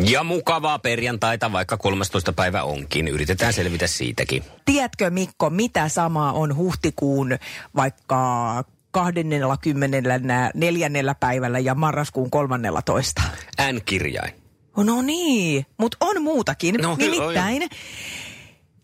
Ja mukavaa perjantaita, vaikka 13. päivä onkin. Yritetään selvitä siitäkin. Tiedätkö Mikko, mitä samaa on huhtikuun vaikka 24. päivällä ja marraskuun 13. N-kirjain. No niin, mutta on muutakin. No, Nimittäin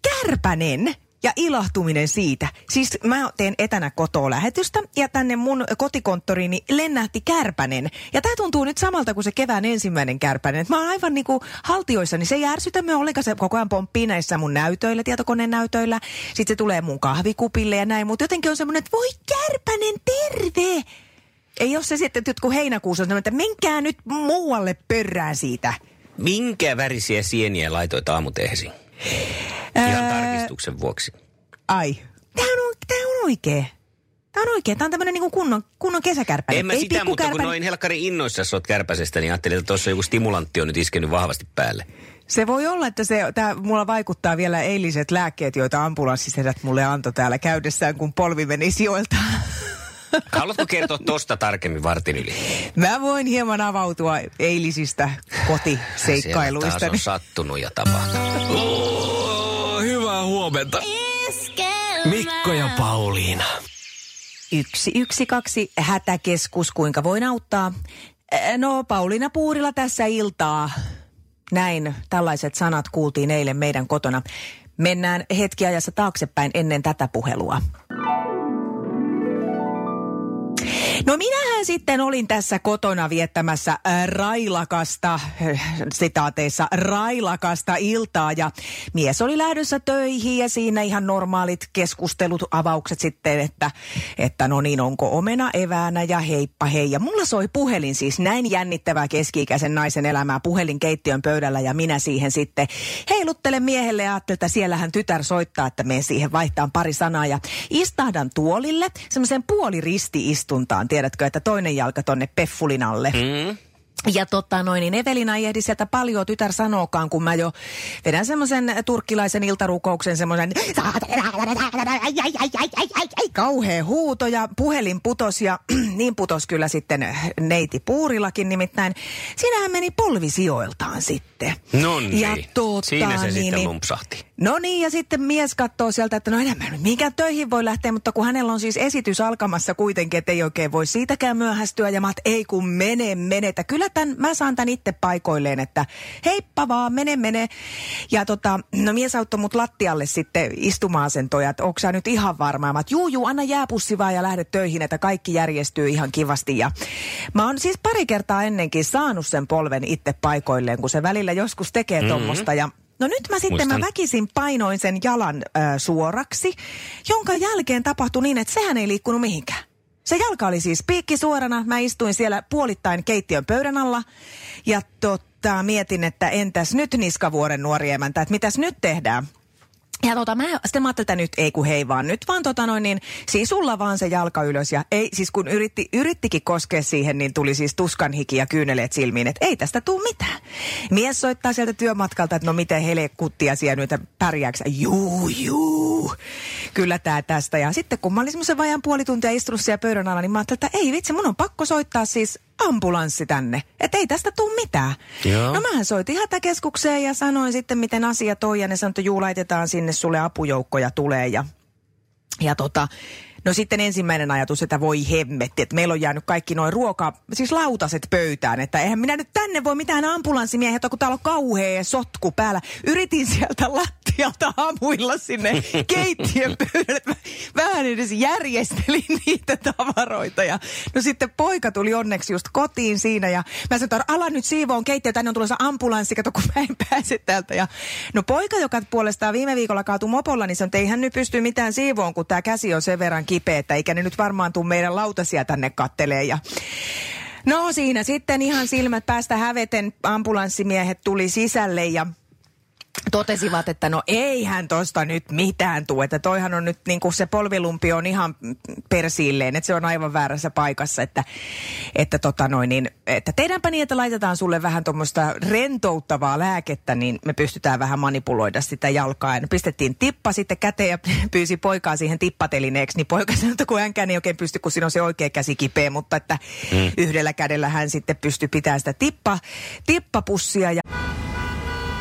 kärpänen ja ilahtuminen siitä. Siis mä teen etänä kotoa lähetystä ja tänne mun kotikonttoriini lennähti kärpänen. Ja tää tuntuu nyt samalta kuin se kevään ensimmäinen kärpänen. Et mä oon aivan niinku haltioissa, niin se ei ärsytä me ollenkaan. Se koko ajan pomppii näissä mun näytöillä, tietokoneen näytöillä. Sitten se tulee mun kahvikupille ja näin. Mutta jotenkin on semmoinen, että voi kärpänen, terve! Ei ole se sitten, että kun heinäkuussa on että menkää nyt muualle pörrään siitä. Minkä värisiä sieniä laitoit aamuteesi? Ihan tarkistuksen vuoksi. Ai. Tää on, tää on oikee. Tää on oikee. Tää on tämmönen niinku kunnon, kunnon kesäkärpänen. En mä Ei sitä, mutta kun noin helkkari innoissa sä oot kärpäsestä, niin ajattelin, että tuossa joku stimulantti on nyt iskenyt vahvasti päälle. Se voi olla, että se, tää, mulla vaikuttaa vielä eiliset lääkkeet, joita ambulanssisedät mulle antoi täällä käydessään, kun polvi meni sijoilta. Haluatko kertoa tosta tarkemmin vartin yli? Mä voin hieman avautua eilisistä Siellä kotiseikkailuista. taas on sattunut ja tapahtunut. Oh, hyvää huomenta. Mikko ja Pauliina. Yksi, yksi, kaksi, hätäkeskus, kuinka voin auttaa? Eh, No, Pauliina Puurila tässä iltaa. Näin, tällaiset sanat kuultiin eilen meidän kotona. Mennään hetki ajassa taaksepäin ennen tätä puhelua. No minähän sitten olin tässä kotona viettämässä äh, railakasta, äh, sitaateissa railakasta iltaa ja mies oli lähdössä töihin ja siinä ihan normaalit keskustelut, avaukset sitten, että, että no niin, onko omena eväänä ja heippa hei. Ja mulla soi puhelin siis näin jännittävää keski-ikäisen naisen elämää puhelin keittiön pöydällä ja minä siihen sitten heiluttelen miehelle ja ajattelin, että siellähän tytär soittaa, että me siihen vaihtaan pari sanaa ja istahdan tuolille semmoiseen puoliristi-istuntaan, tiedätkö, että toinen jalka tonne peffulin alle. Mm. Ja tota noin, niin Evelina ei ehdi sieltä paljon tytär sanookaan, kun mä jo vedän semmoisen turkkilaisen iltarukouksen, semmoisen kauhea huuto ja puhelin putos ja niin putos kyllä sitten neiti Puurilakin nimittäin. Siinähän meni polvisijoiltaan sitten. No niin. Ja tota, Siinä se niin, sitten niin- lumpsahti. No niin, ja sitten mies katsoo sieltä, että no enää mä nyt mihinkään töihin voi lähteä, mutta kun hänellä on siis esitys alkamassa kuitenkin, että ei oikein voi siitäkään myöhästyä, ja mä oot, ei kun mene, mene, että kyllä tämän, mä saan tämän itse paikoilleen, että heippa vaan, mene, mene. Ja tota, no mies auttoi mut lattialle sitten istuma-asentoja, että onko sä nyt ihan varma? Mä oot, juu, juu, anna jääpussi vaan ja lähde töihin, että kaikki järjestyy ihan kivasti. Ja mä oon siis pari kertaa ennenkin saanut sen polven itse paikoilleen, kun se välillä joskus tekee mm-hmm. tommosta, ja No nyt mä sitten Muistan. mä väkisin painoin sen jalan ö, suoraksi, jonka jälkeen tapahtui niin, että sehän ei liikkunut mihinkään. Se jalka oli siis piikki suorana. Mä istuin siellä puolittain keittiön pöydän alla ja tota, mietin, että entäs nyt Niskavuoren nuori emäntä, että mitäs nyt tehdään? Ja tota, mä, sitten mä ajattelin, että nyt ei kun hei vaan, nyt vaan tota noin niin, sisulla vaan se jalka ylös ja ei, siis kun yritti, yrittikin koskea siihen, niin tuli siis tuskan hiki ja kyyneleet silmiin, että ei tästä tuu mitään. Mies soittaa sieltä työmatkalta, että no miten helekuttia siellä nyt pärjääksä? Juu, juu, kyllä tää tästä. Ja sitten kun mä olin semmoisen vajan puoli tuntia istunut siellä pöydän alla, niin mä ajattelin, että ei vitsi, mun on pakko soittaa siis ambulanssi tänne. Että ei tästä tuu mitään. Joo. No mähän soitin hätäkeskukseen ja sanoin sitten, miten asia toi. Ja ne sanoi, että juu, laitetaan sinne sulle apujoukkoja tulee. Ja, ja tota, no sitten ensimmäinen ajatus, että voi hemmetti, että meillä on jäänyt kaikki noin ruoka, siis lautaset pöydään. Että eihän minä nyt tänne voi mitään ambulanssimiehet, kun täällä on kauhea sotku päällä. Yritin sieltä lattialta aamuilla sinne keittiön pöydälle. Vähän edes järjestelin niitä tavaroita. Ja, no sitten poika tuli onneksi just kotiin siinä ja mä sanoin, että ala nyt siivoon keittiö, tänne on tulossa ambulanssi, kato kun mä en pääse täältä. Ja, no poika, joka puolestaan viime viikolla kaatui mopolla, niin sanoi, että nyt pysty mitään siivoon, kun tämä käsi on sen verran kipeä, että eikä ne nyt varmaan tuu meidän lautasia tänne kattelee. Ja No siinä sitten ihan silmät päästä häveten ambulanssimiehet tuli sisälle ja totesivat, että no eihän tosta nyt mitään tule, että toihan on nyt niin kuin se polvilumpi on ihan persiilleen, että se on aivan väärässä paikassa, että, että, tota noin, niin, että tehdäänpä niin, että laitetaan sulle vähän tuommoista rentouttavaa lääkettä, niin me pystytään vähän manipuloida sitä jalkaa. Ja pistettiin tippa sitten käteen ja pyysi poikaa siihen tippatelineeksi, niin poika sanoi, että kun hänkään ei oikein pysty, kun siinä on se oikea käsi kipeä, mutta että mm. yhdellä kädellä hän sitten pystyi pitämään sitä tippa, tippapussia ja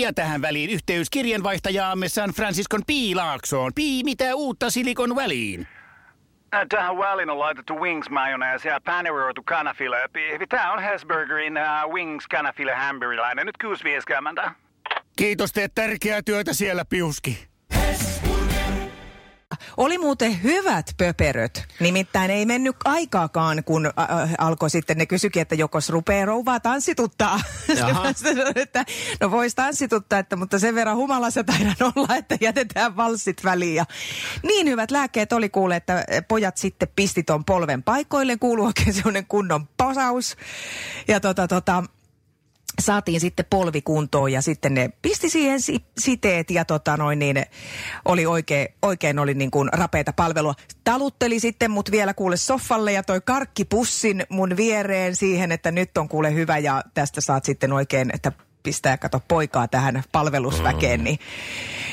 ja tähän väliin yhteys kirjanvaihtajaamme San Franciscon Piilaaksoon. Pii, mitä uutta Silikon väliin? Tähän väliin on laitettu wings mayonnaise ja paneroitu kanafila. Tämä on Hesburgerin uh, wings kanafila hamburilainen. Nyt 6.50. Kiitos, teet tärkeää työtä siellä, Piuski. Oli muuten hyvät pöperöt. Nimittäin ei mennyt aikaakaan, kun äh, alkoi sitten ne kysykin, että jokos rupeaa rouvaa tanssituttaa. että, no voisi tanssituttaa, että, mutta sen verran humalassa taidan olla, että jätetään valssit väliin. Ja niin hyvät lääkkeet oli kuule, että pojat sitten pisti ton polven paikoille. Kuuluu oikein sellainen kunnon posaus. Ja tota, tota, saatiin sitten polvikuntoon ja sitten ne pisti siihen siteet ja tota noin niin, oli oikein, oikein oli niin kuin rapeita palvelua. Talutteli sitten mut vielä kuule soffalle ja toi karkkipussin mun viereen siihen, että nyt on kuule hyvä ja tästä saat sitten oikein, että pistää kato poikaa tähän palvelusväkeen, mm. niin,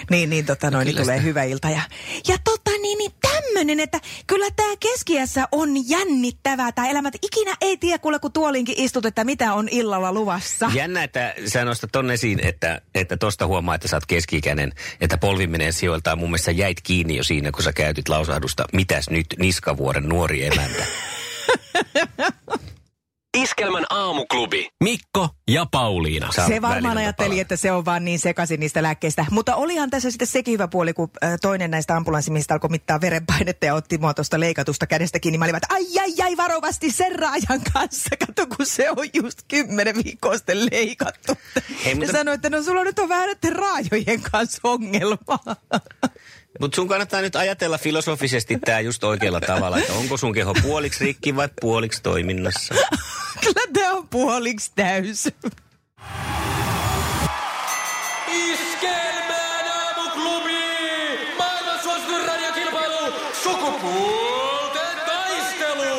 niin, niin, tota noin, niin tulee sitä. hyvä ilta. Ja, ja tota niin, niin tämmönen, että kyllä tämä keskiässä on jännittävää tämä elämä. Ikinä ei tiedä kuule, kun tuolinkin istut, että mitä on illalla luvassa. Jännä, että sä nostat tonne esiin, että, että tosta huomaa, että sä oot keski-ikäinen, että polvi menee sijoiltaan. Mun mielestä jäit kiinni jo siinä, kun sä käytit lausahdusta, mitäs nyt Niskavuoren nuori emäntä. Iskelmän aamuklubi. Mikko ja Pauliina. Sä se varmaan ajatteli, että se on vaan niin sekaisin niistä lääkkeistä. Mutta olihan tässä sitten sekin hyvä puoli, kun toinen näistä ambulanssimista alkoi mittaa verenpainetta ja otti mua tuosta leikatusta kädestä kiinni. Mä olin, että ai ai ai varovasti sen raajan kanssa. Kato, kun se on just kymmenen viikkoa sitten leikattu. Hei, mutta... Ja sanoi, että no sulla nyt on vähän raajojen kanssa ongelma. Mutta sun kannattaa nyt ajatella filosofisesti tämä just oikealla tavalla, että onko sun keho puoliksi rikki vai puoliksi toiminnassa. Kyllä tämä on puoliksi täys. Iskelmään aamuklubi! Maailman suosituin radiokilpailu! Sukupuolten taistelu!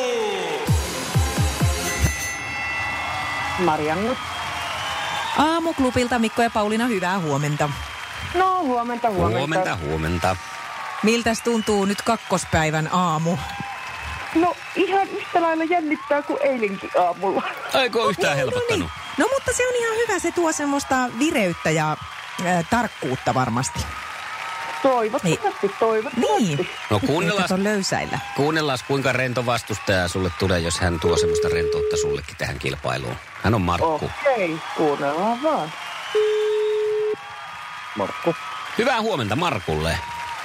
Marianna. Aamuklubilta Mikko ja Pauliina, hyvää huomenta. No huomenta, huomenta. Huomenta, huomenta. Miltäs tuntuu nyt kakkospäivän aamu? No ihan yhtä lailla jännittää kuin eilenkin aamulla. Aiko yhtään no, helpottanut? No, niin. no mutta se on ihan hyvä, se tuo semmoista vireyttä ja äh, tarkkuutta varmasti. Toivottavasti, toivottavasti. Niin. No kuunnellaan, on löysäillä. kuunnellaan kuinka rento vastustaja sulle tulee, jos hän tuo semmoista rentoutta sullekin tähän kilpailuun. Hän on Markku. Okei, okay, kuunnellaan vaan. Markku. Hyvää huomenta Markulle.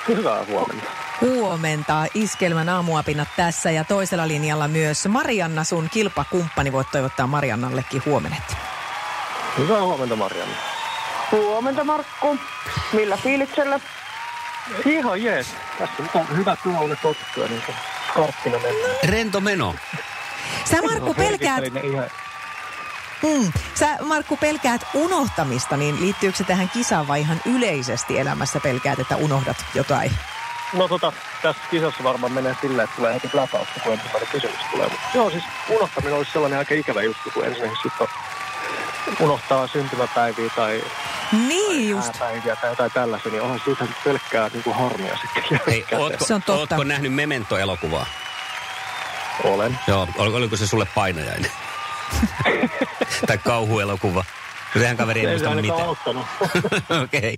Hyvää huomenta. Huomenta. Iskelmän aamuapinat tässä ja toisella linjalla myös Marianna, sun kilpakumppani. Voit toivottaa Mariannallekin huomenet. Hyvää huomenta Marianna. Huomenta Markku. Millä fiiliksellä? Ihan jees. Tässä on hyvä tuolle tottua niin kuin karttina mennä. Rento meno. Sä Markku pelkäät... Ihan Mm. Sä Markku pelkäät unohtamista, niin liittyykö se tähän kisaan vai ihan yleisesti elämässä pelkäät, että unohdat jotain? No tota, tässä kisassa varmaan menee silleen, että tulee heti läpäystä, kun ensimmäinen kysymys tulee. Mutta joo, siis unohtaminen olisi sellainen aika ikävä juttu, kun ensinnäkin sitten unohtaa syntymäpäiviä tai niin just. päiviä tai jotain tällaisia, niin onhan siitä pelkkää niin kuin harmia sitten. Hei, ootko, se on totta. ootko nähnyt Memento-elokuvaa? Olen. Joo, oliko se sulle painajainen? tai kauhuelokuva. Sehän kaveri ei muista mitään. Okei. okay.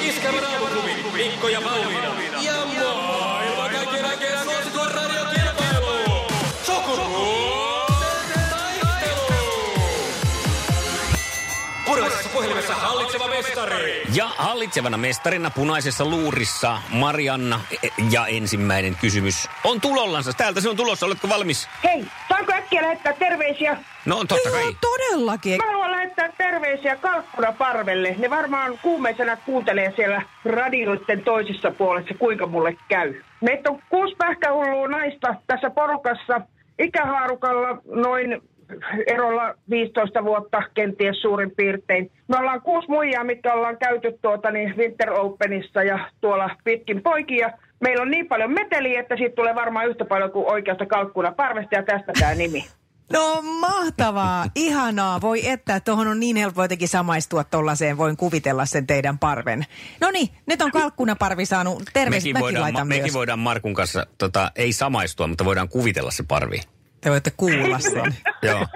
Iskävä raamuklubi, Mikko ja Pauliina. Ja maailman kaikkien aikeen suosituen radiokilpailu. Sukupuolten taistelu. Puraisessa puhelimessa hallitseva mestari. Ja hallitsevana mestarina punaisessa luurissa Marianna e- ja ensimmäinen kysymys on tulollansa. Täältä se on tulossa, oletko valmis? Hei, äkkiä lähettää terveisiä? No totta kai. Joo, todellakin. Mä haluan lähettää terveisiä Kalkkuna-parvelle. Ne varmaan kuumeisena kuuntelee siellä radioiden toisessa puolessa, kuinka mulle käy. Meitä on kuusi pähkähullua naista tässä porukassa. Ikähaarukalla noin erolla 15 vuotta, kenties suurin piirtein. Me ollaan kuusi muijaa, mitkä ollaan käyty tuota niin Winter Openissa ja tuolla pitkin poikia. Meillä on niin paljon meteliä, että siitä tulee varmaan yhtä paljon kuin oikeasta kalkkuna parvesta ja tästä tämä nimi. No mahtavaa, ihanaa. Voi että, tuohon on niin helppo jotenkin samaistua tollaiseen, voin kuvitella sen teidän parven. No niin, nyt on kalkkunaparvi saanut terveistä, Mekin mäkin voidaan, laitan mekin myös. voidaan Markun kanssa, tota, ei samaistua, mutta voidaan kuvitella se parvi. Te voitte kuulla sen. Joo.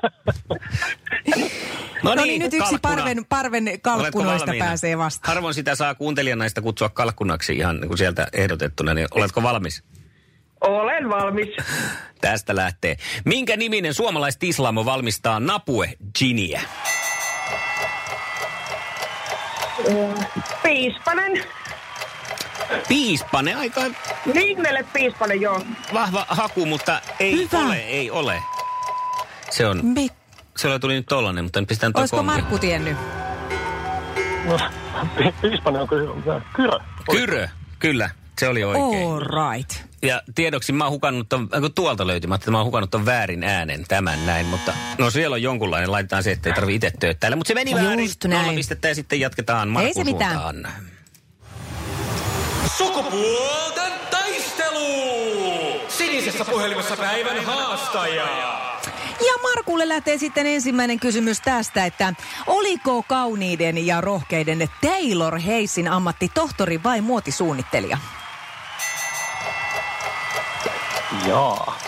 No niin, nyt yksi kalkkuna. parven, parven kalkkunoista pääsee vastaan. Harvoin sitä saa kuuntelijanaista kutsua kalkkunaksi ihan niin kuin sieltä ehdotettuna, niin oletko valmis? Olen valmis. Tästä lähtee. Minkä niminen suomalaistislamo valmistaa Napue Giniä? Piispanen. Piispanen, aika Linnelle Piispanen, joo. vahva haku, mutta ei Hyvä. ole, ei ole. Se on, Mi- se tuli nyt tollanen, mutta en pistän Olisiko Markku tiennyt? No, Pi- Piispanen on kyllä kyrö. Kyrö, kyllä, se oli oikein. All right. Ja tiedoksi mä oon hukannut ton, äh, kun tuolta löytyi, mä ajattelin, että mä oon hukannut ton väärin äänen, tämän näin, mutta no siellä on jonkunlainen, laitetaan se, että ei tarvi itse tööttäillä. Mutta se meni Just väärin, näin. nolla pistettä ja sitten jatketaan Markun Ei se mitään. suuntaan. Sukupuolten taistelu! Sinisessä puhelimessa päivän haastaja. Ja Markulle lähtee sitten ensimmäinen kysymys tästä, että oliko kauniiden ja rohkeiden Taylor Heisin ammatti tohtori vai muotisuunnittelija? Jaa.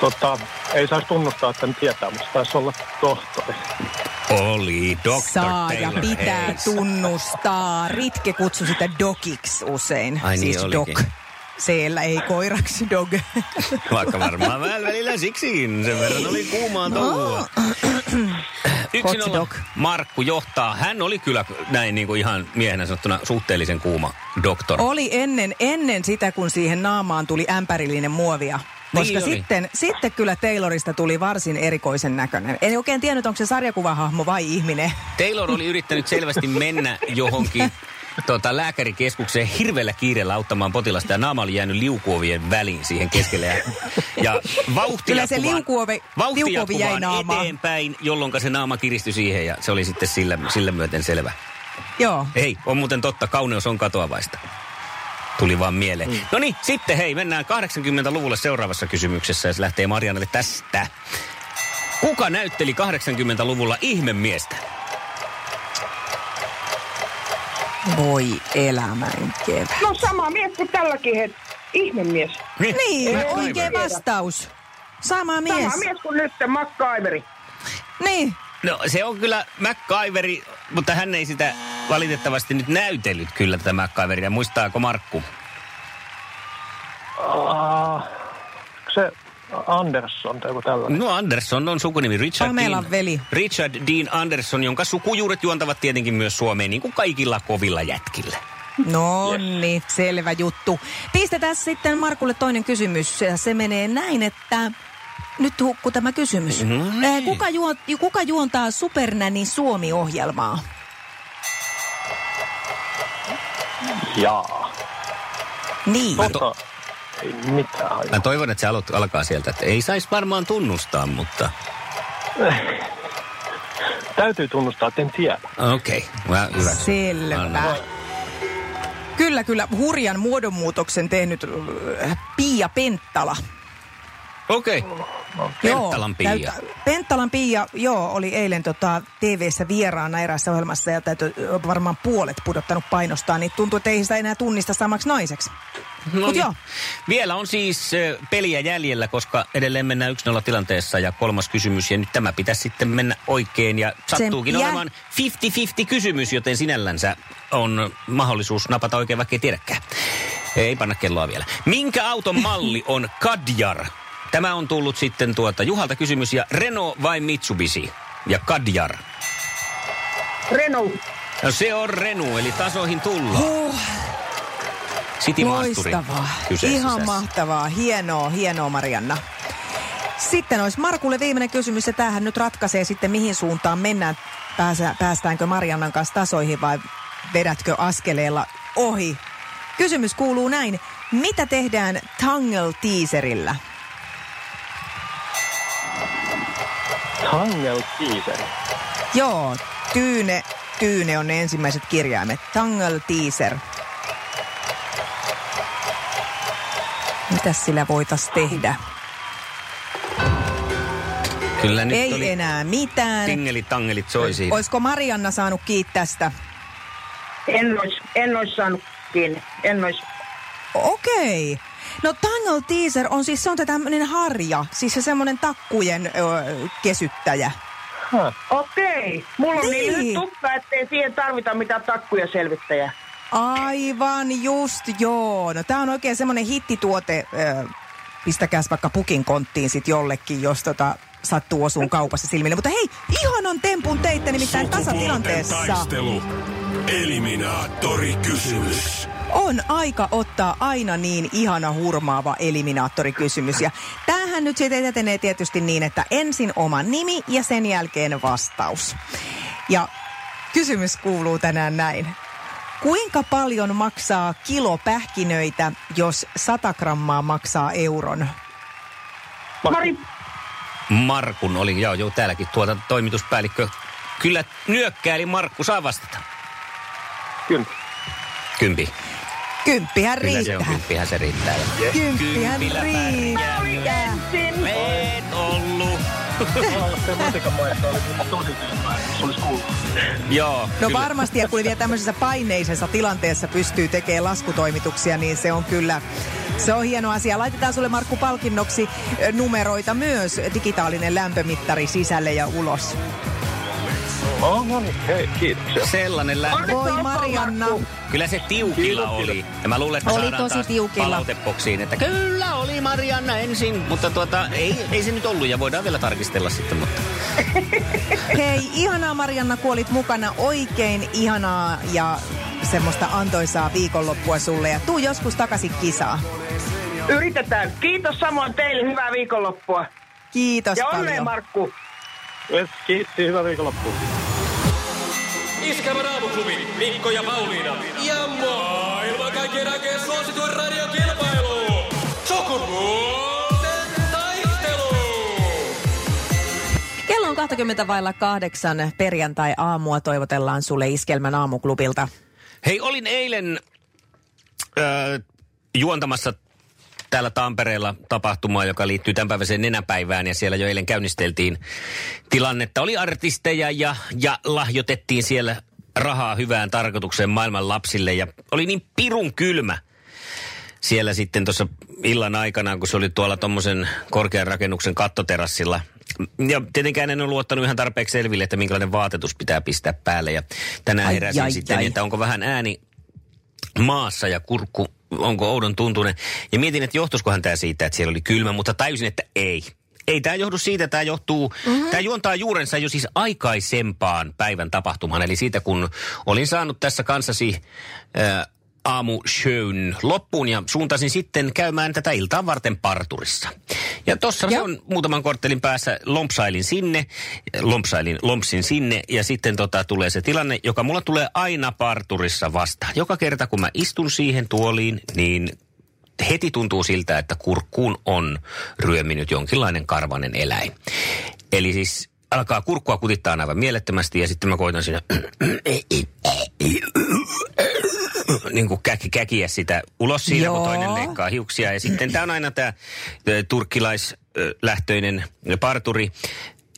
Tota, ei saisi tunnustaa, että en tietää, mutta se taisi olla tohtori. Oli Dr. Saa ja pitää Hayes. tunnustaa. Ritke kutsui sitä dogiksi usein. Ai niin siis olikin. dog. Siellä ei koiraksi dog. Vaikka varmaan vähän välillä siksikin. Sen verran oli kuumaa touhua. Yksi Hot nolla. dog. Markku johtaa. Hän oli kyllä näin niin kuin ihan miehenä sanottuna suhteellisen kuuma doktor. Oli ennen, ennen sitä, kun siihen naamaan tuli ämpärillinen muovia. Koska Niin oli. sitten, sitten kyllä Taylorista tuli varsin erikoisen näköinen. En oikein tiennyt, onko se sarjakuvahahmo vai ihminen. Taylor oli yrittänyt selvästi mennä johonkin tota, lääkärikeskukseen hirveällä kiireellä auttamaan potilasta ja naama oli jäänyt liukuovien väliin siihen keskelle. Ja, ja vauhti Kyllä se liukuovi- vauhti liukuovi jäi naamaan. eteenpäin, jolloin se naama kiristyi siihen ja se oli sitten sillä, sillä myöten selvä. Joo. Ei, on muuten totta, kauneus on katoavaista. Tuli vaan mieleen. Mm. No niin, sitten hei, mennään 80-luvulle seuraavassa kysymyksessä ja se lähtee Marianalle tästä. Kuka näytteli 80-luvulla ihmemiestä? Voi elämän kevät. No sama mies kuin tälläkin het. Ihmemies. Niin, Mä- oikea vastaus. Sama mies. Sama mies kuin nyt, MacGyveri. Niin. No se on kyllä MacGyveri, mutta hän ei sitä valitettavasti nyt näytellyt kyllä tätä MacGyveria. Muistaako Markku? Ah, se Anderson tai joku tällainen. No Anderson on sukunimi Richard Pamelan Dean, veli. Richard Dean Anderson, jonka sukujuuret juontavat tietenkin myös Suomeen, niin kuin kaikilla kovilla jätkillä. No niin, selvä juttu. Pistetään sitten Markulle toinen kysymys. Ja se menee näin, että nyt hukku tämä kysymys. No niin. Eh, Kuka, juo, kuka juontaa Supernäni Suomi-ohjelmaa? Jaa. Niin. Tota, ei mitään hajua. Mä toivon, että se aloit, alkaa sieltä, että ei saisi varmaan tunnustaa, mutta Täytyy tunnustaa, että en tiedä. okei, okay. hyvä. Selvä. Anna. Kyllä, kyllä. Hurjan muodonmuutoksen tehnyt äh, Pia Penttala. Okei, Penttalan Pia. täyttä- Penttalan Pia, joo, oli eilen tota, TV-ssä vieraana erässä ohjelmassa ja täytyy varmaan puolet pudottanut painostaa, niin tuntuu, että ei sitä enää tunnista samaksi naiseksi. No Mut niin. joo. Vielä on siis peliä jäljellä, koska edelleen mennään 1-0 tilanteessa ja kolmas kysymys. Ja nyt tämä pitäisi sitten mennä oikein ja sattuukin jää- olemaan 50-50 kysymys, joten sinällänsä on mahdollisuus napata oikein, vaikka ei tiedäkään. Ei panna kelloa vielä. Minkä auton malli on Kadjar? Tämä on tullut sitten tuota Juhalta kysymys ja Renault vai Mitsubishi? Ja Kadjar. Renault. No se on Renu, eli tasoihin tullaan. Huh, City loistavaa. kyseessä Ihan tässä. mahtavaa. Hienoa, hienoa Marianna. Sitten olisi Markulle viimeinen kysymys ja tämähän nyt ratkaisee sitten mihin suuntaan mennään. Pääsä, päästäänkö Mariannan kanssa tasoihin vai vedätkö askeleella ohi? Kysymys kuuluu näin. Mitä tehdään Tangle Teaserillä? Tangle Teaser. Joo, Tyyne, Tyyne on ne ensimmäiset kirjaimet. Tangle Mitäs sillä voitaisiin tehdä? Kyllä nyt Ei oli enää mitään. tingelit tangelit soi siinä. Olisiko Marianna saanut kiittää tästä? En ois, en ois saanut kiinni. En ois. Okei. No Tangle Teaser on siis, se on tämmöinen harja, siis se semmoinen takkujen ö, kesyttäjä. Huh. Okei. Mulla on niin, Niin. lyhyt tukka, ettei siihen tarvita mitään takkuja selvittäjää. Aivan just, joo. No tää on oikein semmoinen hittituote. Pistäkääs vaikka pukin konttiin sit jollekin, jos tota sattuu osuun kaupassa silmille. Mutta hei, ihanan tempun teitte nimittäin tasatilanteessa. taistelu. Eliminaattori kysymys. On aika ottaa aina niin ihana hurmaava eliminaattorikysymys. Ja tämähän nyt sitten etenee tietysti niin, että ensin oma nimi ja sen jälkeen vastaus. Ja kysymys kuuluu tänään näin. Kuinka paljon maksaa kilo pähkinöitä, jos 100 grammaa maksaa euron? Mari, Markun oli, joo, joo, täälläkin tuota toimituspäällikkö. Kyllä nyökkäili Markku, saa vastata. Kyllä. Kympi. Kymppihän Kyllä se on riittää. kympihän se riittää. Kymppihän Kympillä riittää. ensin. Oli tosi. Se olisi kuullut. Joo, No kyllä. varmasti, ja kun vielä tämmöisessä paineisessa tilanteessa pystyy tekemään laskutoimituksia, niin se on kyllä, se on hieno asia. Laitetaan sulle Markku palkinnoksi numeroita myös, digitaalinen lämpömittari sisälle ja ulos. Oh, no niin. Hei, kiitoksia. Sellainen lämpö. Voi Marianna. Kyllä se tiukilla oli. Ja mä luulen, että Oli saadaan tosi taas tiukilla. palautepoksiin, että kyllä oli Marianna ensin, mutta tuota, ei, ei se nyt ollut ja voidaan vielä tarkistella sitten, mutta Hei, ihanaa Marianna, kun olit mukana. Oikein ihanaa ja semmoista antoisaa viikonloppua sulle. Ja tuu joskus takaisin kisaa. Yritetään. Kiitos samoin teille. Hyvää viikonloppua. Kiitos Ja onnea, paljon. Markku. Yes, kiitti. Hyvää viikonloppua. Iskävä raamuklubi, Mikko ja Pauliina. Ja maailman kaikkien aikeen suosituen radiokilpailu. Sukupuolten taistelu. Kello on 20 vailla kahdeksan perjantai-aamua. Toivotellaan sulle Iskelmän aamuklubilta. Hei, olin eilen äh, juontamassa täällä Tampereella tapahtumaa, joka liittyy tämänpäiväiseen nenäpäivään ja siellä jo eilen käynnisteltiin tilannetta. Oli artisteja ja, ja lahjoitettiin siellä rahaa hyvään tarkoitukseen maailman lapsille ja oli niin pirun kylmä siellä sitten tuossa illan aikana, kun se oli tuolla tuommoisen korkean rakennuksen kattoterassilla. Ja tietenkään en ole luottanut ihan tarpeeksi selville, että minkälainen vaatetus pitää pistää päälle. Ja tänään Ai, heräsin ai, sitten, ai. että onko vähän ääni maassa ja kurkku, onko oudon tuntunen. Ja mietin, että johtuisikohan tämä siitä, että siellä oli kylmä, mutta tajusin, että ei. Ei tämä johdu siitä, tämä johtuu, mm-hmm. tämä juontaa juurensa jo siis aikaisempaan päivän tapahtumaan. Eli siitä, kun olin saanut tässä kanssasi äh, aamu shown loppuun ja suuntasin sitten käymään tätä iltaa varten parturissa. Ja tossa se Joo. on muutaman korttelin päässä, lompsailin sinne, lompsailin, lompsin sinne ja sitten tota tulee se tilanne, joka mulla tulee aina parturissa vastaan. Joka kerta kun mä istun siihen tuoliin, niin heti tuntuu siltä, että kurkkuun on ryöminyt jonkinlainen karvanen eläin. Eli siis alkaa kurkkua kutittaa aivan mielettömästi ja sitten mä koitan siinä niin kuin käki, käkiä sitä ulos siinä, Joo. kun toinen leikkaa hiuksia. Ja sitten tämä on aina tämä turkkilaislähtöinen parturi.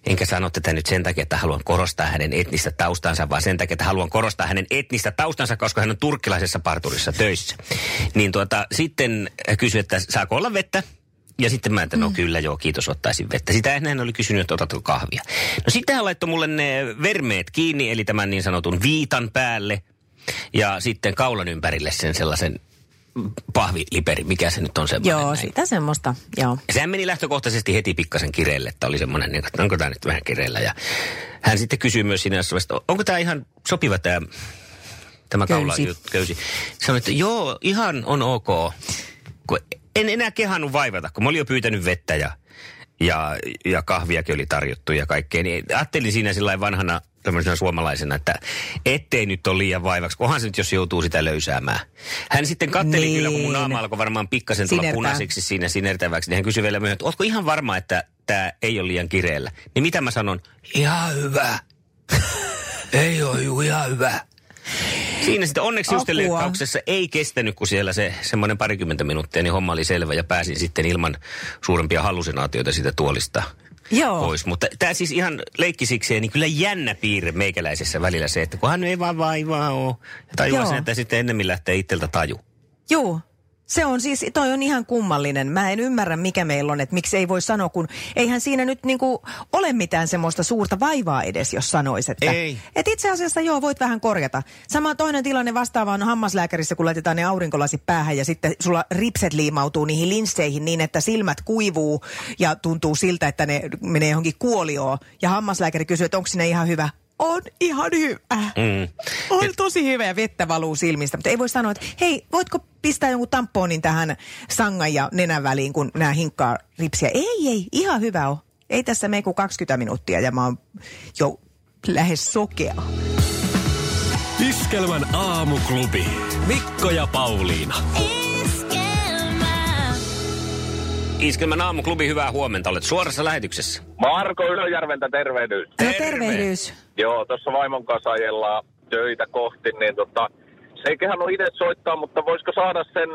Enkä sano tätä nyt sen takia, että haluan korostaa hänen etnistä taustansa, vaan sen takia, että haluan korostaa hänen etnistä taustansa, koska hän on turkkilaisessa parturissa töissä. Niin tuota, sitten kysyin, että saako olla vettä? Ja sitten mä, että no kyllä joo, kiitos, ottaisin vettä. Sitä ennen hän oli kysynyt, että otatko kahvia. No sitten hän laittoi mulle ne vermeet kiinni, eli tämän niin sanotun viitan päälle. Ja sitten kaulan ympärille sen sellaisen pahviliperi, mikä se nyt on semmoinen. Joo, näin. sitä semmoista, joo. Ja sehän meni lähtökohtaisesti heti pikkasen kireelle, että oli semmoinen, niin että onko tämä nyt vähän kireellä. Ja hän sitten kysyi myös siinä että onko tämä ihan sopiva tämä, tämä kaula köysi. Sanoin, että joo, ihan on ok. Kun en enää kehannut vaivata, kun mä olin jo pyytänyt vettä ja, ja, ja kahviakin oli tarjottu ja kaikkea. Niin ajattelin siinä sillä vanhana tämmöisenä suomalaisena, että ettei nyt ole liian vaivaksi, kunhan se nyt jos joutuu sitä löysäämään. Hän sitten katteli Niin. kyllä, kun mun naama alkoi varmaan pikkasen tulla Sinertää. punaiseksi siinä sinertäväksi, niin hän kysyi vielä myöhemmin, että ootko ihan varma, että tämä ei ole liian kireellä? Niin mitä mä sanon? Ihan hyvä. ei ole juu, ihan hyvä. Siinä sitten onneksi Apua. justeleikkauksessa ei kestänyt, kun siellä se semmoinen parikymmentä minuuttia, niin homma oli selvä ja pääsin sitten ilman suurempia hallusinaatioita siitä tuolista Joo. pois. Mutta tämä siis ihan leikkisikseen, niin kyllä jännä piirre meikäläisessä välillä se, että kun hän ei vaan vaivaa ole. Ja tajuaa sen, että sitten ennemmin lähtee itseltä taju. Joo. Se on siis, toi on ihan kummallinen. Mä en ymmärrä, mikä meillä on, että miksi ei voi sanoa, kun eihän siinä nyt niinku ole mitään semmoista suurta vaivaa edes, jos sanois, että... Ei. Et itse asiassa joo, voit vähän korjata. Sama toinen tilanne vastaava on hammaslääkärissä, kun laitetaan ne aurinkolasit päähän ja sitten sulla ripset liimautuu niihin linsseihin niin, että silmät kuivuu ja tuntuu siltä, että ne menee johonkin kuolioon. Ja hammaslääkäri kysyy, että onko sinne ihan hyvä. On ihan hyvä. Mm. On tosi hyvä ja vettä valuu silmistä, mutta ei voi sanoa, että hei, voitko pistää jonkun tamponin tähän sangan ja nenän väliin, kun nämä hinkkaa ripsiä. Ei, ei, ihan hyvä on. Ei tässä mene kuin 20 minuuttia ja mä oon jo lähes sokea. Iskelmän aamuklubi. Mikko ja Pauliina. Iskelmän aamuklubi, hyvää huomenta. Olet suorassa lähetyksessä. Marko Ylöjärventä tervehdys. No Terve. tervehdys. Joo, tuossa vaimon kanssa ajellaan töitä kohti, niin tota, se ei kehannut itse soittaa, mutta voisiko saada sen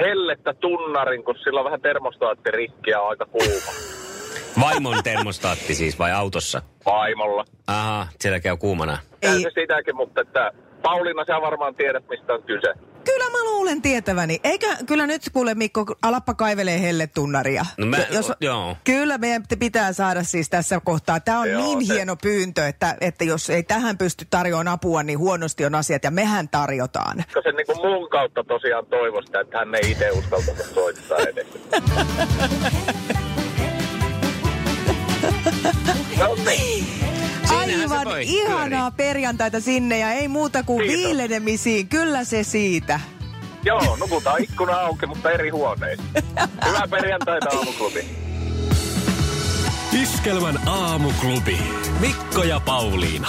hellettä tunnarin, kun sillä on vähän termostaatti rikki ja aika kuuma Vaimon termostaatti siis vai autossa? vaimolla. Aha, siellä käy kuumana. Käy Ei. se sitäkin, mutta että Pauliina, sä varmaan tiedät, mistä on kyse. Kyllä mä luulen tietäväni. Eikö, kyllä nyt kuule Mikko, alappa kaivelee helletunnaria. No mä- Ja joo. Kyllä meidän pitää saada siis tässä kohtaa. Tämä on Joo, niin se- hieno pyyntö, että, että jos ei tähän pysty tarjoamaan apua, niin huonosti on asiat ja mehän tarjotaan. Koska se niin mun kautta tosiaan toivoi sitä, että hän ei itse uskaltanut soittaa edes. Toi ihanaa perjantaita sinne ja ei muuta kuin Kiitos. viilenemisiin. Kyllä se siitä. Joo, nukutaan ikkuna auki, mutta eri huoneissa. Hyvää perjantaita aamuklubi. Iskelmän aamuklubi. Mikko ja Pauliina.